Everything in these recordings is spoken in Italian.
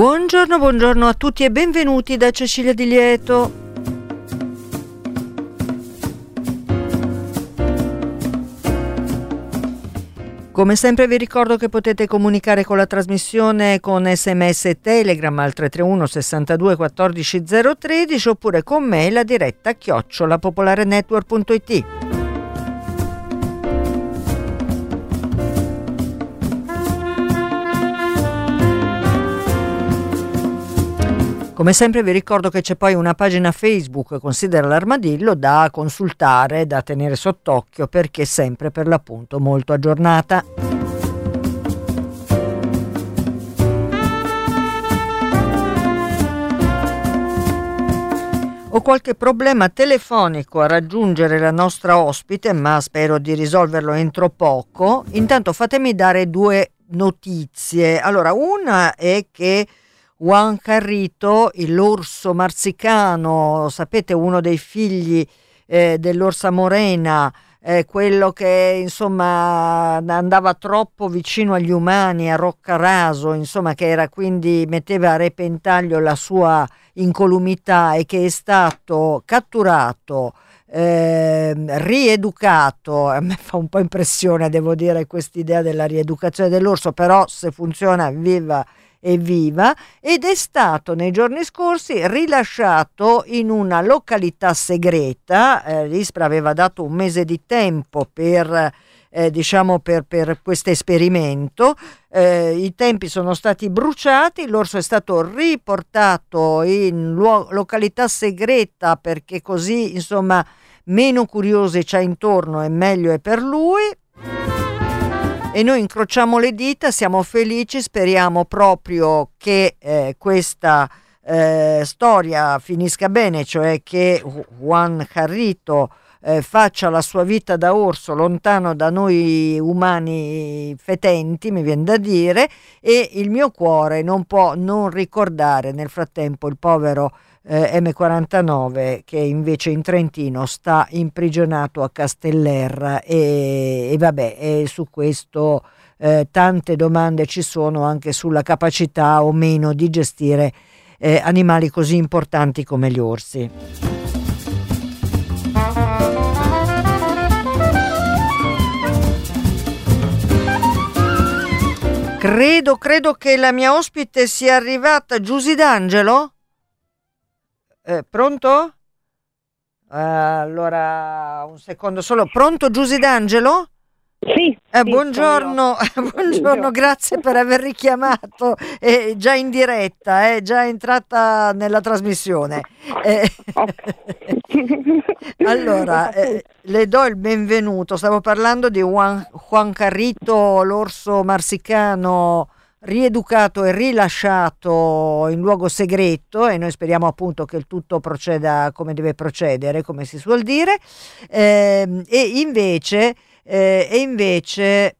Buongiorno, buongiorno a tutti e benvenuti da Cecilia Di Lieto. Come sempre vi ricordo che potete comunicare con la trasmissione con sms e telegram al 331 62 14 013 oppure con mail a diretta chiocciolapopolarenetwork.it. Come sempre vi ricordo che c'è poi una pagina Facebook, Considera l'armadillo, da consultare, da tenere sott'occhio perché è sempre per l'appunto molto aggiornata. Ho qualche problema telefonico a raggiungere la nostra ospite, ma spero di risolverlo entro poco. Intanto fatemi dare due notizie. Allora, una è che Juan Carrito, l'orso marsicano, sapete uno dei figli eh, dell'orsa morena, eh, quello che insomma andava troppo vicino agli umani, a Roccaraso, insomma che era quindi metteva a repentaglio la sua incolumità e che è stato catturato, eh, rieducato, a me fa un po' impressione devo dire quest'idea della rieducazione dell'orso, però se funziona viva e viva ed è stato nei giorni scorsi rilasciato in una località segreta. Eh, L'ISPRA aveva dato un mese di tempo per, eh, diciamo per, per questo esperimento. Eh, I tempi sono stati bruciati, l'orso è stato riportato in luo- località segreta perché così insomma meno curiosi c'è intorno e meglio è per lui e noi incrociamo le dita, siamo felici, speriamo proprio che eh, questa eh, storia finisca bene, cioè che Juan Carrito eh, faccia la sua vita da orso lontano da noi umani fetenti, mi viene da dire, e il mio cuore non può non ricordare nel frattempo il povero eh, M49 che invece in Trentino sta imprigionato a Castellerra e, e vabbè, e su questo eh, tante domande ci sono anche sulla capacità o meno di gestire eh, animali così importanti come gli orsi. Credo, credo che la mia ospite sia arrivata. Giusy D'Angelo? Eh, pronto? Uh, allora, un secondo solo. Pronto Giusy D'Angelo? Sì. Eh, sì buongiorno, buongiorno, grazie per aver richiamato. È già in diretta, è già entrata nella trasmissione. Eh, allora, eh, le do il benvenuto. Stavo parlando di Juan, Juan Carrito, l'orso marsicano rieducato e rilasciato in luogo segreto e noi speriamo appunto che il tutto proceda come deve procedere, come si suol dire, eh, e invece, eh, e invece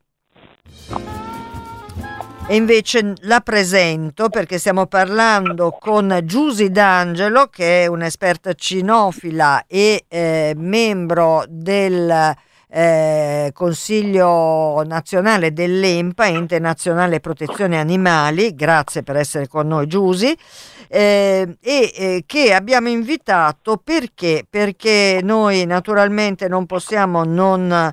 e invece la presento perché stiamo parlando con Giusy D'Angelo che è un'esperta cinofila e eh, membro del eh, Consiglio nazionale dell'EMPA, Ente Nazionale Protezione Animali, grazie per essere con noi Giusi, eh, e eh, che abbiamo invitato perché? Perché noi naturalmente non possiamo non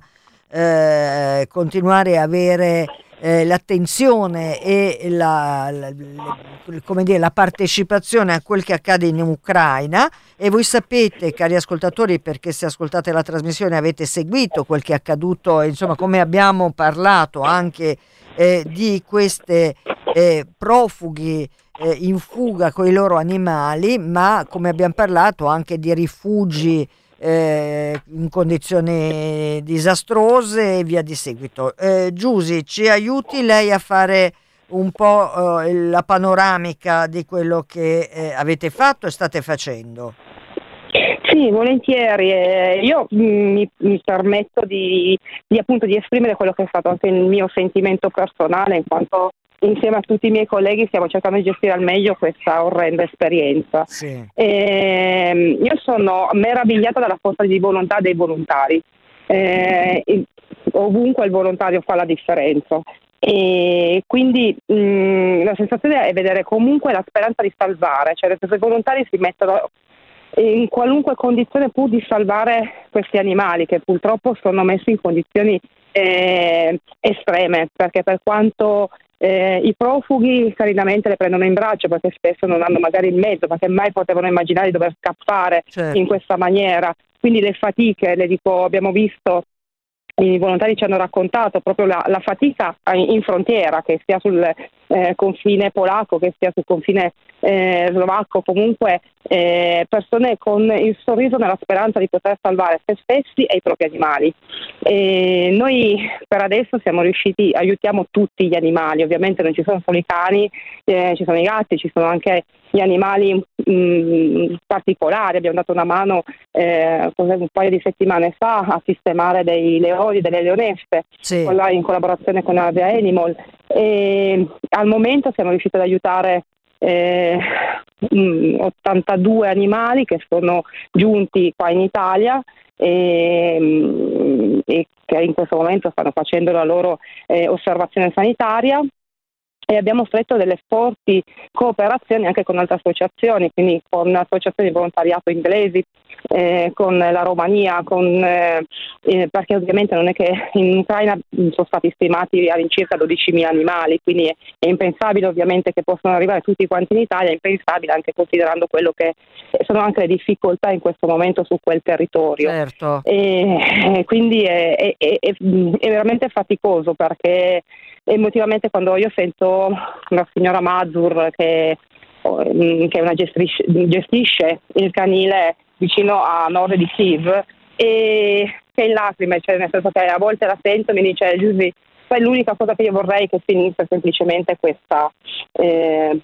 eh, continuare a avere eh, l'attenzione e la, la, la, dire, la, partecipazione a quel che accade in Ucraina. E voi sapete, cari ascoltatori, perché se ascoltate la trasmissione avete seguito quel che è accaduto, insomma come abbiamo parlato anche eh, di queste eh, profughi eh, in fuga con i loro animali, ma come abbiamo parlato anche di rifugi eh, in condizioni disastrose e via di seguito. Eh, Giusy, ci aiuti lei a fare un po' eh, la panoramica di quello che eh, avete fatto e state facendo? Sì, volentieri. Eh, io mm, mi, mi permetto di, di, appunto, di esprimere quello che è stato anche il mio sentimento personale, in quanto insieme a tutti i miei colleghi stiamo cercando di gestire al meglio questa orrenda esperienza. Sì. E, ehm, io sono meravigliata dalla forza di volontà dei volontari. Eh, ovunque il volontario fa la differenza. E quindi mh, mm, la sensazione è vedere comunque la speranza di salvare, cioè i volontari si mettono in qualunque condizione pur di salvare questi animali che purtroppo sono messi in condizioni eh, estreme, perché per quanto eh, I profughi carinamente le prendono in braccio perché spesso non hanno magari il mezzo, perché mai potevano immaginare di dover scappare certo. in questa maniera. Quindi le fatiche, le dico, abbiamo visto i volontari ci hanno raccontato proprio la, la fatica in frontiera, che sia sul eh, confine polacco, che sia sul confine eh, slovacco, comunque eh, persone con il sorriso nella speranza di poter salvare se stessi e i propri animali. E noi per adesso siamo riusciti, aiutiamo tutti gli animali, ovviamente non ci sono solo i cani, eh, ci sono i gatti, ci sono anche gli animali mh, mm, particolari, abbiamo dato una mano eh, un paio di settimane fa a sistemare dei leoni, delle leonesse sì. in collaborazione con Avia Animal e al momento siamo riusciti ad aiutare eh, 82 animali che sono giunti qua in Italia e, e, che in questo momento stanno facendo la loro eh, osservazione sanitaria e abbiamo stretto delle forti cooperazioni anche con altre associazioni, quindi con associazioni di volontariato inglesi, eh, con la Romania, con, eh, eh, perché ovviamente non è che in Ucraina sono stati stimati all'incirca 12.000 animali, quindi è, è, impensabile ovviamente che possano arrivare tutti quanti in Italia, è impensabile anche considerando quello che sono anche le difficoltà in questo momento su quel territorio. Certo. E, quindi è, è, è veramente faticoso perché emotivamente quando io sento la signora Mazur che, mm, che gestisce, gestisce, il canile vicino a nord di Kiev e che è in lacrime, cioè nel senso che a volte la sento e mi dice Giusy, poi l'unica cosa che io vorrei che finisse semplicemente questa, eh,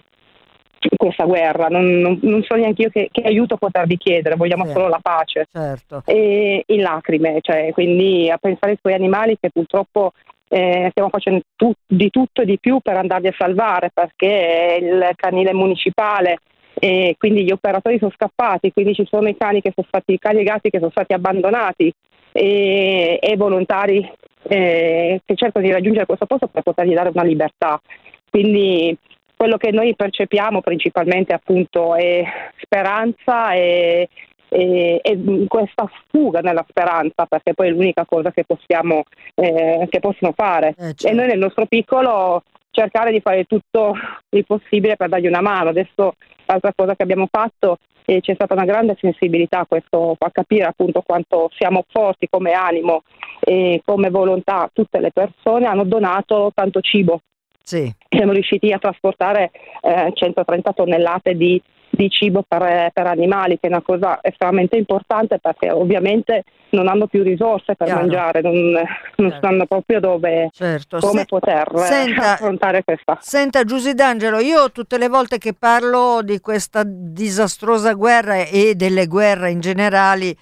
questa guerra, non, non, non, so neanche io che, che, aiuto potervi chiedere, vogliamo sì. solo la pace. Certo. E in lacrime, cioè, quindi a pensare ai suoi animali che purtroppo eh, stiamo facendo tu- di tutto e di più per andarli a salvare perché il canile municipale e quindi gli operatori sono scappati, quindi ci sono i cani che sono stati, i cani e gatti che sono stati abbandonati e, e volontari eh, che cercano di raggiungere questo posto per potergli dare una libertà. Quindi quello che noi percepiamo principalmente appunto è speranza e, e, e, questa fuga nella speranza, perché poi è l'unica cosa che possiamo eh, che possono fare. Eh, certo. E noi nel nostro piccolo cercare di fare tutto il possibile per dargli una mano. Adesso l'altra cosa che abbiamo fatto e c'è stata una grande sensibilità, questo fa capire appunto quanto siamo forti come animo e come volontà. Tutte le persone hanno donato tanto cibo. Sì. Siamo riusciti a trasportare eh, 130 tonnellate di di cibo per, per, animali, che è una cosa estremamente importante perché ovviamente non hanno più risorse per Chiaro. mangiare, non, non certo. sanno proprio dove, certo. come Se, poter senta, affrontare questa. Senta Giusy D'Angelo, io tutte le volte che parlo di questa disastrosa guerra e delle guerre in generale,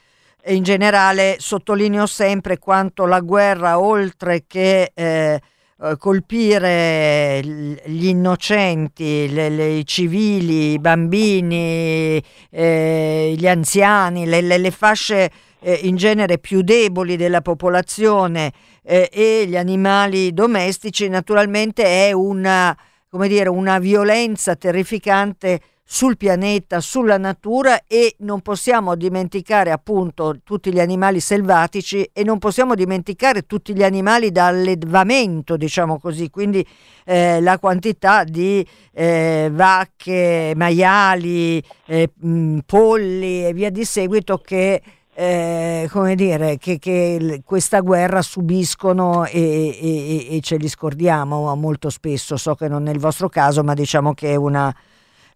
in generale sottolineo sempre quanto la guerra, oltre che... Eh, eh, colpire gli innocenti, le, le, i civili, i bambini, eh, gli anziani, le, le fasce eh, in genere più deboli della popolazione eh, e gli animali domestici, naturalmente è una, dire, una violenza terrificante sul pianeta, sulla natura e non possiamo dimenticare appunto tutti gli animali selvatici e non possiamo dimenticare tutti gli animali da allevamento, diciamo così, quindi eh, la quantità di eh, vacche, maiali, eh, mh, polli e via di seguito che eh, come dire, che, che, questa guerra subiscono e, e, e, ce li scordiamo molto spesso. So che non è il vostro caso, ma diciamo che è una,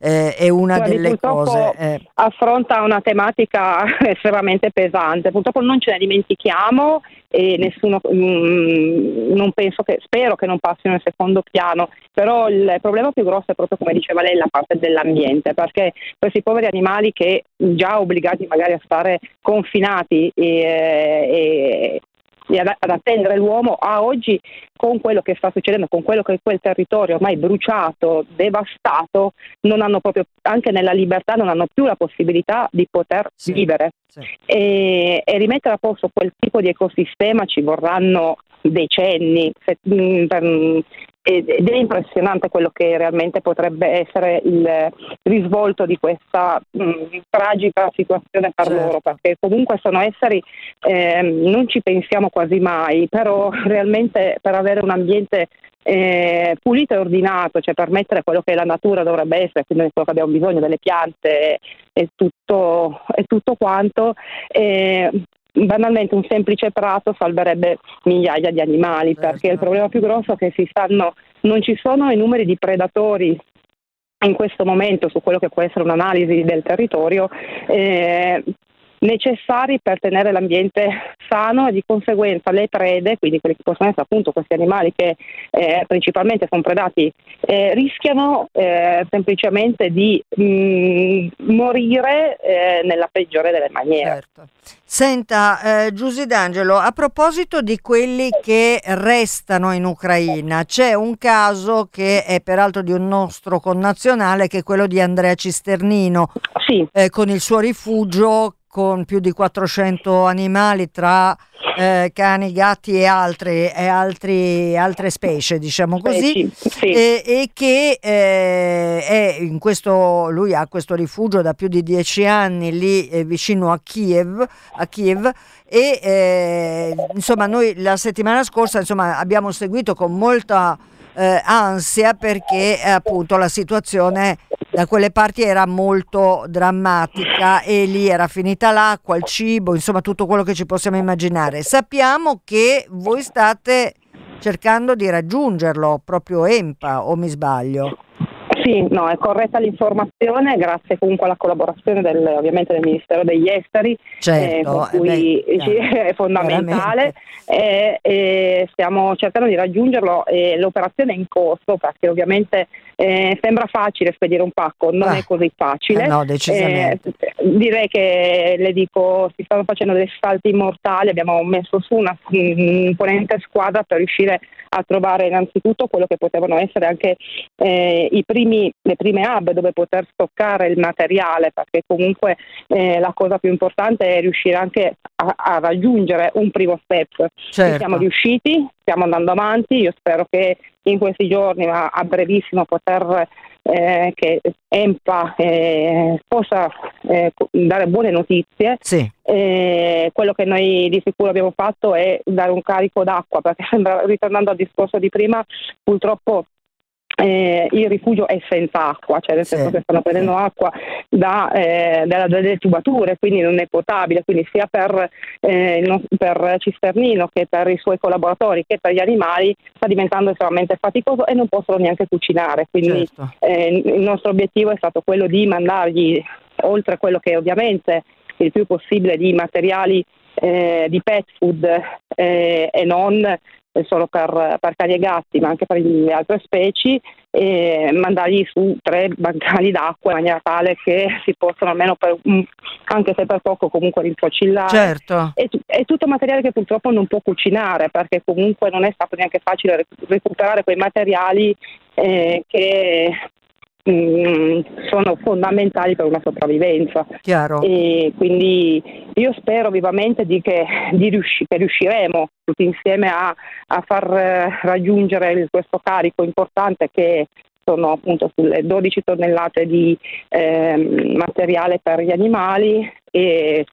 eh, è una Guardi, delle cose. Eh. Affronta una tematica estremamente pesante, purtroppo non ce ne dimentichiamo e nessuno, mh, mm, non penso che, spero che non passino in secondo piano, però il problema più grosso è proprio come diceva lei la parte dell'ambiente, perché questi poveri animali che già obbligati magari a stare confinati e, e ad, attendere l'uomo a oggi con quello che sta succedendo, con quello che è quel territorio ormai bruciato, devastato, non hanno proprio, anche nella libertà, non hanno più la possibilità di poter sì, vivere. Sì. E, e, rimettere a posto quel tipo di ecosistema ci vorranno decenni se, mm, per, ed è impressionante quello che realmente potrebbe essere il risvolto di questa mh, tragica situazione per certo. loro, perché comunque sono esseri, eh, non ci pensiamo quasi mai, però realmente per avere un ambiente eh, pulito e ordinato, cioè permettere quello che la natura dovrebbe essere, quindi quello che abbiamo bisogno delle piante e tutto, e tutto quanto, eh, banalmente un semplice prato salverebbe migliaia di animali, certo. perché il problema più grosso è che stanno, non ci sono i numeri di predatori in questo momento su quello che può essere un'analisi del territorio eh, necessari per tenere l'ambiente sano e di conseguenza le prede, quindi quelli che possono essere appunto questi animali che eh, principalmente sono predati, eh, rischiano eh, semplicemente di mh, mm, morire eh, nella peggiore delle maniere. Certo. Senta, eh, Giusy D'Angelo, a proposito di quelli che restano in Ucraina, c'è un caso che è peraltro di un nostro connazionale, che è quello di Andrea Cisternino, sì. eh, con il suo rifugio con più di 400 animali tra eh, cani, gatti e, altre, e altri, altre specie, diciamo così, sì. e, e, che eh, è in questo, lui ha questo rifugio da più di dieci anni lì eh, vicino a Kiev, a Kiev e eh, insomma noi la settimana scorsa insomma, abbiamo seguito con molta eh, ansia perché eh, appunto la situazione da quelle parti era molto drammatica e lì era finita l'acqua, il cibo, insomma tutto quello che ci possiamo immaginare. Sappiamo che voi state cercando di raggiungerlo, proprio EMPA, o mi sbaglio? Sì, no, è corretta l'informazione, grazie comunque alla collaborazione del, ovviamente del Ministero degli Esteri, certo, eh, cui beh, è fondamentale e, e, stiamo cercando di raggiungerlo e l'operazione è in corso perché ovviamente eh, sembra facile spedire un pacco, non ah, è così facile. Eh no, decisamente. Eh, direi che le dico, si stanno facendo dei salti mortali, abbiamo messo su una imponente squadra per riuscire a trovare innanzitutto quello che potevano essere anche eh, i primi, le prime hub dove poter stoccare il materiale, perché comunque eh, la cosa più importante è riuscire anche a, a raggiungere un primo step. Certo. Siamo riusciti, stiamo andando avanti, io spero che in questi giorni, ma a brevissimo, poter eh, che EMPA eh, possa eh, dare buone notizie. Sì. Eh, quello che noi di sicuro abbiamo fatto è dare un carico d'acqua, perché ritornando al discorso di prima, purtroppo eh, il rifugio è senza acqua, cioè nel senso che stanno prendendo acqua da, eh, da, dalle tubature, quindi non è potabile, quindi sia per, eh, per, Cisternino che per i suoi collaboratori che per gli animali sta diventando estremamente faticoso e non possono neanche cucinare. Quindi certo. Eh, il nostro obiettivo è stato quello di mandargli, oltre a quello che ovviamente il più possibile di materiali eh, di pet food eh, e non solo per, per, cani e gatti, ma anche per le altre specie, e mandargli su tre bancali d'acqua in maniera tale che si possano almeno per, anche se per poco comunque rinfocillare. Certo. È, è, tutto materiale che purtroppo non può cucinare perché comunque non è stato neanche facile recuperare quei materiali eh, che Mm, sono fondamentali per una sopravvivenza. Chiaro. E quindi io spero vivamente di che, di riusci, che riusciremo tutti insieme a, a far eh, raggiungere questo carico importante che sono appunto sulle 12 tonnellate di eh, materiale per gli animali e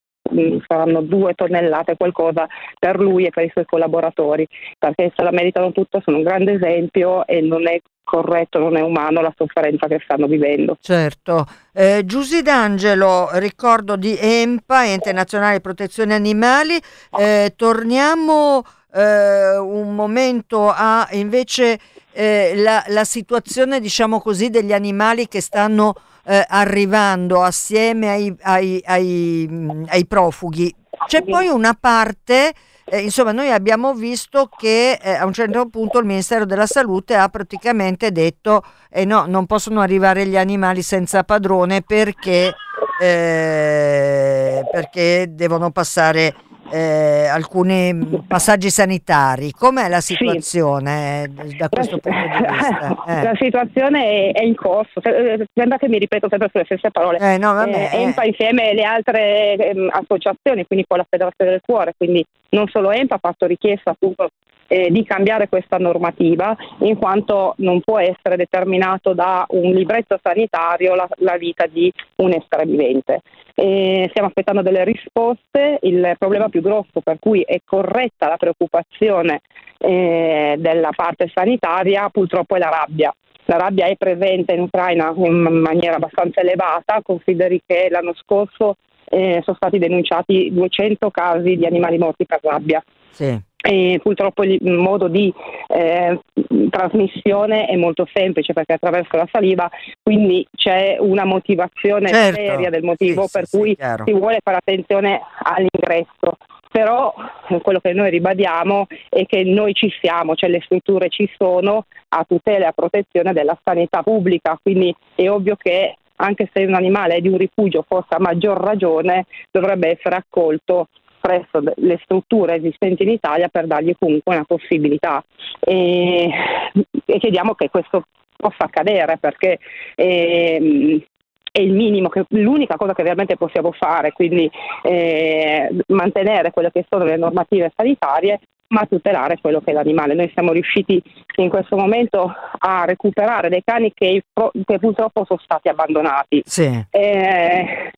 saranno due tonnellate qualcosa per lui e per i suoi collaboratori perché se la meritano tutto sono un grande esempio e non è corretto, non è umano la sofferenza che stanno vivendo. Certo. Eh, Giusy D'Angelo, ricordo di EMPA, Ente Nazionale Protezione Animali, eh, torniamo eh, un momento a invece eh, la, la, situazione, diciamo così, degli animali che stanno eh, arrivando assieme ai, ai, ai, ai profughi. C'è poi una parte eh, insomma, noi abbiamo visto che eh, a un certo punto il Ministero della Salute ha praticamente detto eh, no, non possono arrivare gli animali senza padrone perché, eh, perché devono passare eh, alcuni passaggi sanitari. Com'è la situazione sì. Eh, da questo punto di vista? Eh. La situazione è, in corso, eh, sembra che mi ripeto sempre sulle stesse parole. Eh, no, vabbè, eh, EMPA insieme alle altre ehm, associazioni, quindi con la Federazione del Cuore, quindi non solo EMPA ha fatto richiesta appunto eh, di cambiare questa normativa in quanto non può essere determinato da un libretto sanitario la, la vita di un essere vivente. E stiamo aspettando delle risposte, il problema più grosso per cui è corretta la preoccupazione eh, della parte sanitaria purtroppo è la rabbia. La rabbia è presente in Ucraina in maniera abbastanza elevata, consideri che l'anno scorso eh, sono stati denunciati 200 casi di animali morti per rabbia. Sì. E purtroppo il modo di eh, trasmissione è molto semplice perché attraverso la saliva, quindi c'è una motivazione certo. seria del motivo sì, per sì, cui sì, si vuole fare attenzione all'ingresso. Però eh, quello che noi ribadiamo è che noi ci siamo, cioè le strutture ci sono a tutela e a protezione della sanità pubblica, quindi è ovvio che anche se un animale è di un rifugio, forse a maggior ragione dovrebbe essere accolto presso le strutture esistenti in Italia per dargli comunque una possibilità e, e chiediamo che questo possa accadere perché eh, è il minimo, che, l'unica cosa che veramente possiamo fare, quindi eh, mantenere quelle che sono le normative sanitarie ma tutelare quello che è l'animale. Noi siamo riusciti in questo momento a recuperare dei cani che, che purtroppo sono stati abbandonati. Sì. Eh,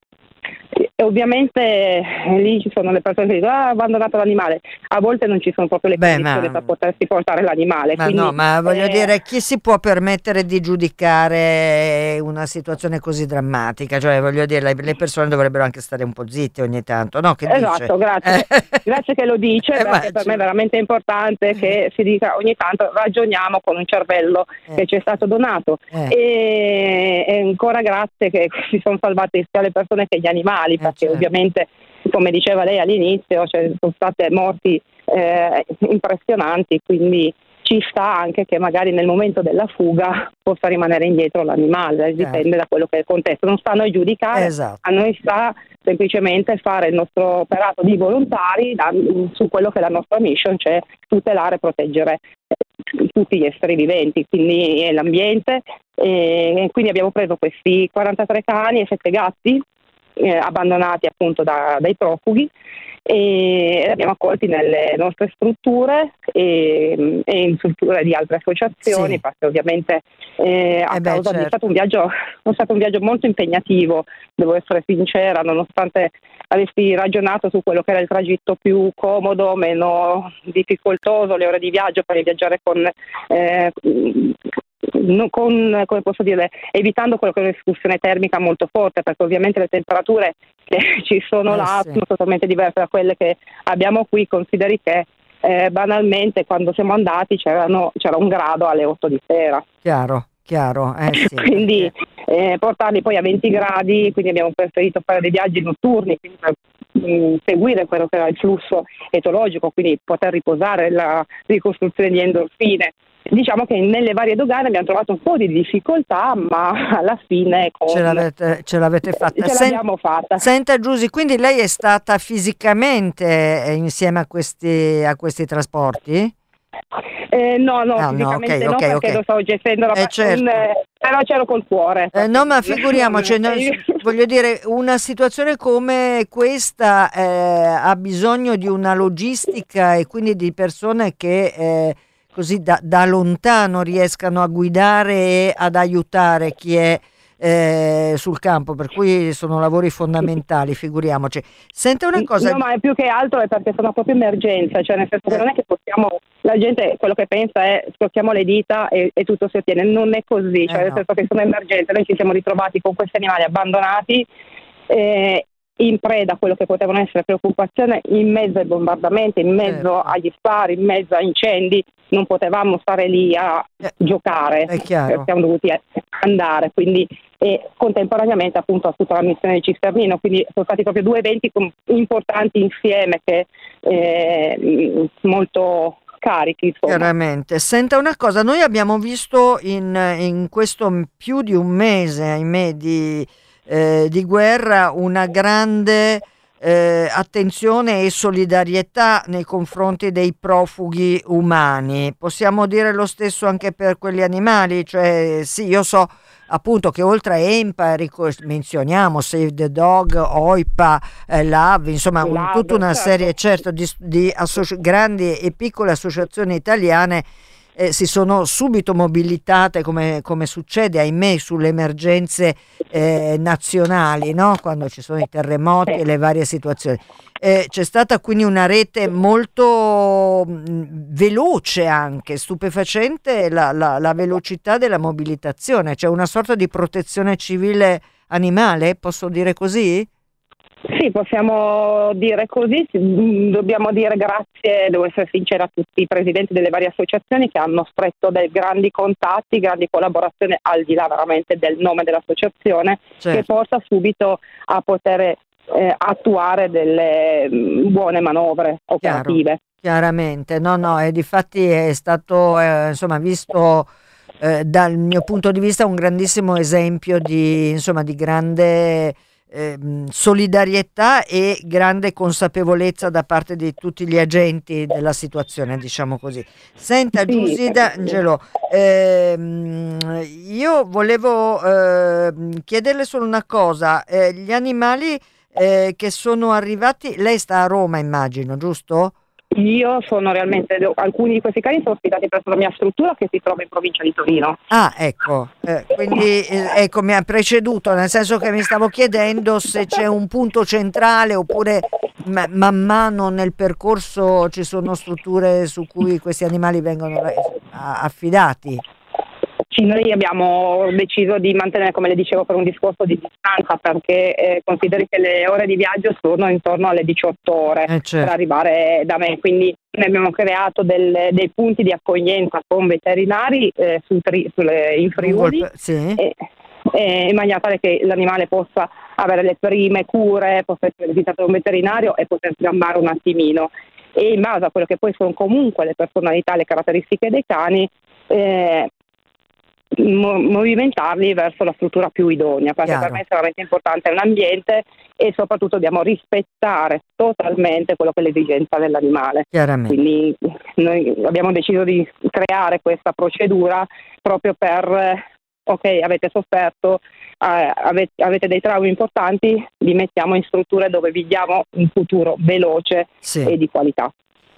e ovviamente eh, lì ci sono le persone che dicono ah, abbandonato l'animale, a volte non ci sono proprio le Beh, condizioni ma, per potersi portare l'animale. Ma quindi, no, ma voglio eh, dire, chi si può permettere di giudicare una situazione così drammatica? Cioè, voglio dire, le persone dovrebbero anche stare un po' zitte ogni tanto, no? Che esatto, dice? grazie. grazie che lo dice, eh, perché per me è veramente importante che si dica ogni tanto ragioniamo con un cervello eh. che ci è stato donato. Eh. E, e ancora grazie che si sono salvate sia le persone che gli animali animali, eh, perché certo. ovviamente, come diceva lei all'inizio, cioè, sono state morti eh, impressionanti, quindi ci sta anche che magari nel momento della fuga possa rimanere indietro l'animale, eh, dipende certo. da quello che è il contesto. Non sta a noi giudicare, esatto. a noi sta semplicemente fare il nostro operato di volontari da, su quello che è la nostra mission, cioè tutelare e proteggere eh, tutti gli esseri viventi, quindi l'ambiente. E quindi abbiamo preso questi 43 cani e 7 gatti eh, abbandonati appunto da, dai profughi e li abbiamo accolti nelle nostre strutture e, e in strutture di altre associazioni, sì. perché ovviamente eh, a eh beh, causa certo. di, è, stato un viaggio, è stato un viaggio molto impegnativo, devo essere sincera, nonostante avessi ragionato su quello che era il tragitto più comodo, meno difficoltoso, le ore di viaggio per viaggiare con eh, con, come posso dire, evitando quello che è un'escursione termica molto forte, perché ovviamente le temperature che ci sono eh, là sì. sono totalmente diverse da quelle che abbiamo qui, consideri che eh, banalmente quando siamo andati c'era un grado alle 8 di sera. Chiaro, chiaro. Eh, sì, quindi eh, portarli poi a 20 gradi, quindi abbiamo preferito fare dei viaggi notturni per mh, mm, seguire quello che era il flusso etologico, quindi poter riposare la ricostruzione di endorfine Diciamo che nelle varie dogane abbiamo trovato un po' di difficoltà, ma alla fine con... ce, l'avete, ce l'avete fatta. Ce l'abbiamo fatta. Senta Giusy, quindi lei è stata fisicamente eh, insieme a questi, a questi trasporti? Eh, no, no, ah, no, okay, no, okay, perché okay. lo stavo gestendo eh, certo. un, eh, però c'ero col cuore. Eh, no, ma figuriamoci, no, voglio dire, una situazione come questa eh, ha bisogno di una logistica e quindi di persone che così da, da lontano riescano a guidare e ad aiutare chi è eh, sul campo, per cui sono lavori fondamentali, figuriamoci. Senta una cosa. No, ma è più che altro è perché sono proprio emergenza, cioè nel senso che non è che possiamo, la gente quello che pensa è scocchiamo le dita e, e tutto si ottiene, non è così, cioè eh nel no. senso che sono emergenze, noi ci siamo ritrovati con questi animali abbandonati eh, in preda a quello che potevano essere preoccupazioni in mezzo ai bombardamenti, in mezzo certo. agli spari, in mezzo a incendi, non potevamo stare lì a eh, giocare, siamo dovuti andare, quindi e contemporaneamente appunto a tutta la missione di Cisternino, quindi sono stati proprio due eventi importanti insieme che eh, molto carichi. Insomma. Chiaramente. Senta una cosa, noi abbiamo visto in, in questo più di un mese, ahimè, di eh, di guerra una grande eh, attenzione e solidarietà nei confronti dei profughi umani. Possiamo dire lo stesso anche per quegli animali, cioè sì, io so appunto che oltre a EMPA menzioniamo Save the Dog, OIPA, eh, LAV, insomma un, tutta una certo. serie certo di, di grandi e piccole associazioni italiane eh, si sono subito mobilitate come, come, succede ahimè sulle emergenze eh, nazionali, no? quando ci sono i terremoti e le varie situazioni. Eh, c'è stata quindi una rete molto mh, veloce anche, stupefacente la, la, la velocità della mobilitazione, c'è una sorta di protezione civile animale, posso dire così? Sì, possiamo dire così, mm, dobbiamo dire grazie, devo essere sincera, a tutti i presidenti delle varie associazioni che hanno stretto dei grandi contatti, grandi collaborazioni al di là veramente del nome dell'associazione certo. che porta subito a poter eh, attuare delle mh, mm, buone manovre operative. Chiaro, chiaramente, no, no, e difatti è stato eh, insomma visto eh, dal mio punto di vista un grandissimo esempio di, insomma, di grande eh, solidarietà e grande consapevolezza da parte di tutti gli agenti della situazione, diciamo così. Senta Giussi D'Angelo, ehm, io volevo eh, chiederle solo una cosa, eh, gli animali eh, che sono arrivati, lei sta a Roma immagino, giusto? Io sono realmente, alcuni di questi cani sono ospitati presso la mia struttura che si trova in provincia di Torino. Ah, ecco, eh, quindi eh, ecco, mi ha preceduto, nel senso che mi stavo chiedendo se c'è un punto centrale oppure ma, man mano nel percorso ci sono strutture su cui questi animali vengono eh, affidati. Sì, noi abbiamo deciso di mantenere, come le dicevo, per un discorso di distanza, perché eh, consideri che le ore di viaggio sono intorno alle 18 ore eh certo. per arrivare da me, quindi noi abbiamo creato del, dei punti di accoglienza con veterinari eh, sul tri, sulle, in Friuli. Sì. E, in maniera tale che l'animale possa avere le prime cure, possa essere visitato da un veterinario e poter gambare un attimino. E in base a quello che poi sono comunque le personalità, le caratteristiche dei cani, eh, movimentarli verso la struttura più idonea, perché Chiaro. per me è estremamente importante l'ambiente e soprattutto dobbiamo rispettare totalmente quello che è l'esigenza dell'animale. Quindi noi abbiamo deciso di creare questa procedura proprio per ok, avete sofferto, eh, avete, avete, dei traumi importanti, li mettiamo in strutture dove viviamo un futuro veloce sì. e di qualità.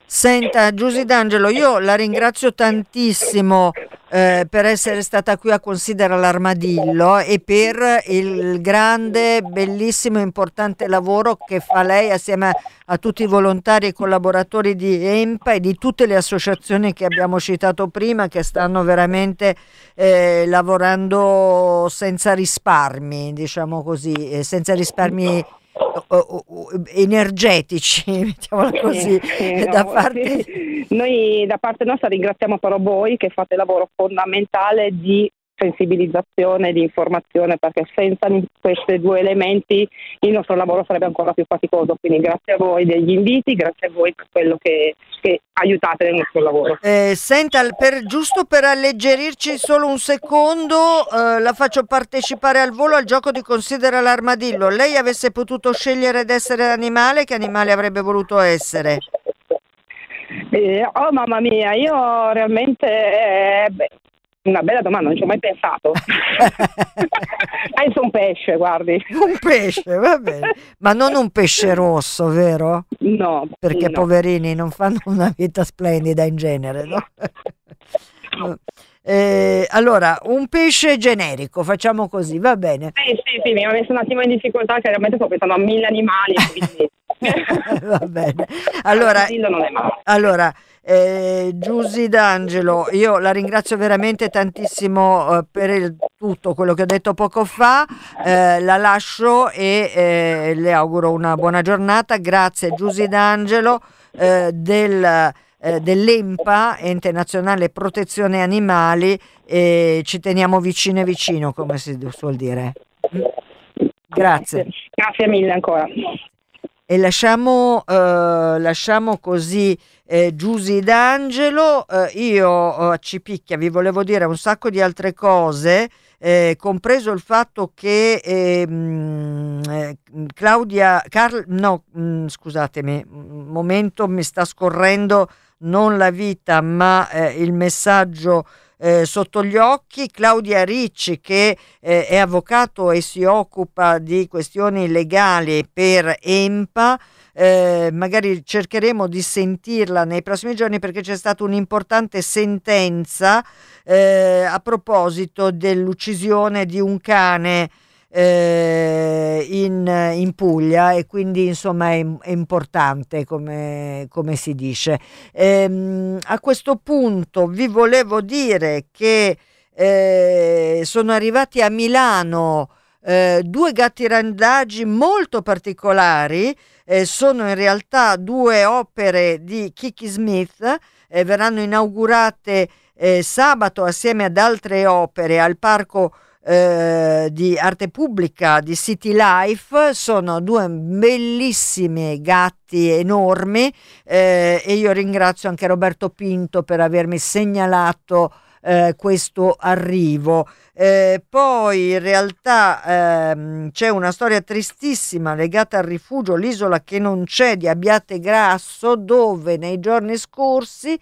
Senta, Giusy D'Angelo, io la ringrazio tantissimo eh, per essere stata qui a considerare l'Armadillo e per il grande, bellissimo, importante lavoro che fa lei assieme a, tutti i volontari e collaboratori di EMPA e di tutte le associazioni che abbiamo citato prima che stanno veramente eh, lavorando senza risparmi, diciamo così, senza risparmi energetici, mettiamola così, eh, da no, parte... Noi da parte nostra ringraziamo però voi che fate il lavoro fondamentale di sensibilizzazione, di informazione, perché senza questi due elementi il nostro lavoro sarebbe ancora più faticoso. Quindi grazie a voi degli inviti, grazie a voi per quello che, che aiutate nel nostro lavoro. Eh, senta, per, giusto per alleggerirci solo un secondo, eh, la faccio partecipare al volo al gioco di Considera l'armadillo. Lei avesse potuto scegliere di essere animale, che animale avrebbe voluto essere? Eh, oh mamma mia, io realmente eh, beh, una bella domanda, non ci ho mai pensato. Penso un pesce, guardi. Un pesce, va bene. Ma non un pesce rosso, vero? No. Perché no. poverini non fanno una vita splendida in genere, no? Eh, allora, un pesce generico, facciamo così, va bene. Sì, sì, sì, mi ha messo un attimo in difficoltà perché veramente sto pensando a mille animali, quindi... va bene. Allora, allora eh, Giusy D'Angelo, io la ringrazio veramente tantissimo eh, per il, tutto quello che ho detto poco fa, eh, la lascio e eh, le auguro una buona giornata. Grazie Giusy D'Angelo eh, del, eh, dell'EMPA, Ente Nazionale Protezione Animali, e ci teniamo vicino e vicino, come si suol dire. Grazie. Grazie mille ancora. E lasciamo, lasciamo così eh, Giusy D'Angelo, eh, io eh, ci picchia, vi volevo dire un sacco di altre cose, eh, compreso il fatto che ehm, eh, Claudia, Carl, no, mh, mm, scusatemi, un momento mi sta scorrendo non la vita ma eh, il messaggio eh, sotto gli occhi, Claudia Ricci che eh, è avvocato e si occupa di questioni legali per EMPA, eh, magari cercheremo di sentirla nei prossimi giorni perché c'è stata un'importante sentenza eh, a proposito dell'uccisione di un cane eh, in, in, Puglia e quindi insomma è, è importante come, come, si dice. Ehm, a questo punto vi volevo dire che eh, sono arrivati a Milano eh, due gatti randaggi molto particolari eh, sono in realtà due opere di Kiki Smith, eh, verranno inaugurate eh, sabato assieme ad altre opere al parco eh, di arte pubblica di City Life sono due bellissimi gatti enormi eh, e io ringrazio anche Roberto Pinto per avermi segnalato eh, questo arrivo. Eh, poi in realtà ehm, c'è una storia tristissima legata al rifugio L'isola che non c'è di Abbiate Grasso dove nei giorni scorsi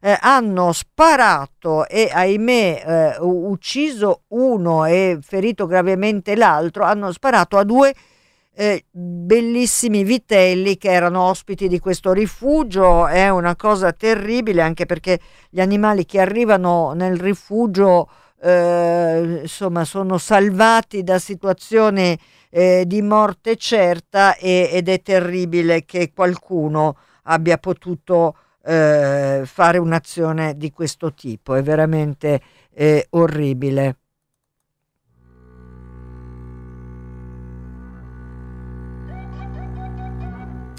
eh, hanno sparato e ahimè eh, ucciso uno e ferito gravemente l'altro, hanno sparato a due eh, bellissimi vitelli che erano ospiti di questo rifugio. È una cosa terribile anche perché gli animali che arrivano nel rifugio eh, insomma sono salvati da situazioni eh, di morte certa e, ed è terribile che qualcuno abbia potuto eh, fare un'azione di questo tipo, è veramente eh, orribile.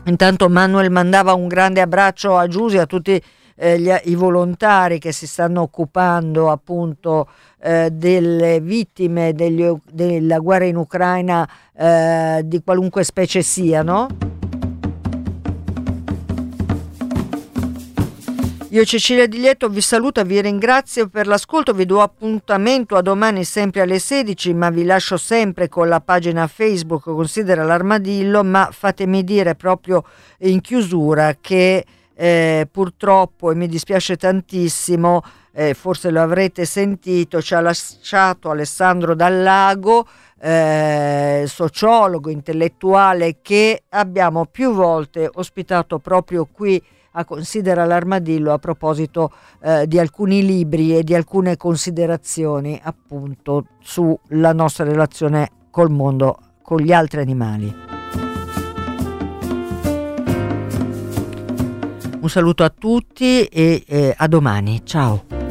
Intanto Manuel mandava un grande abbraccio a Giusi, a tutti eh, gli, i volontari che si stanno occupando appunto eh, delle vittime degli, della guerra in Ucraina eh, di qualunque specie siano. Io Cecilia Di Lieto vi saluto, vi ringrazio per l'ascolto, vi do appuntamento a domani sempre alle 16, ma vi lascio sempre con la pagina Facebook Considera l'Armadillo, ma fatemi dire proprio in chiusura che eh, purtroppo, e mi dispiace tantissimo, eh, forse lo avrete sentito, ci ha lasciato Alessandro Dallago, eh, sociologo, intellettuale che abbiamo più volte ospitato proprio qui a Considera l'Armadillo a proposito eh, di alcuni libri e di alcune considerazioni appunto sulla nostra relazione col mondo, con gli altri animali. Un saluto a tutti e eh, a domani, ciao.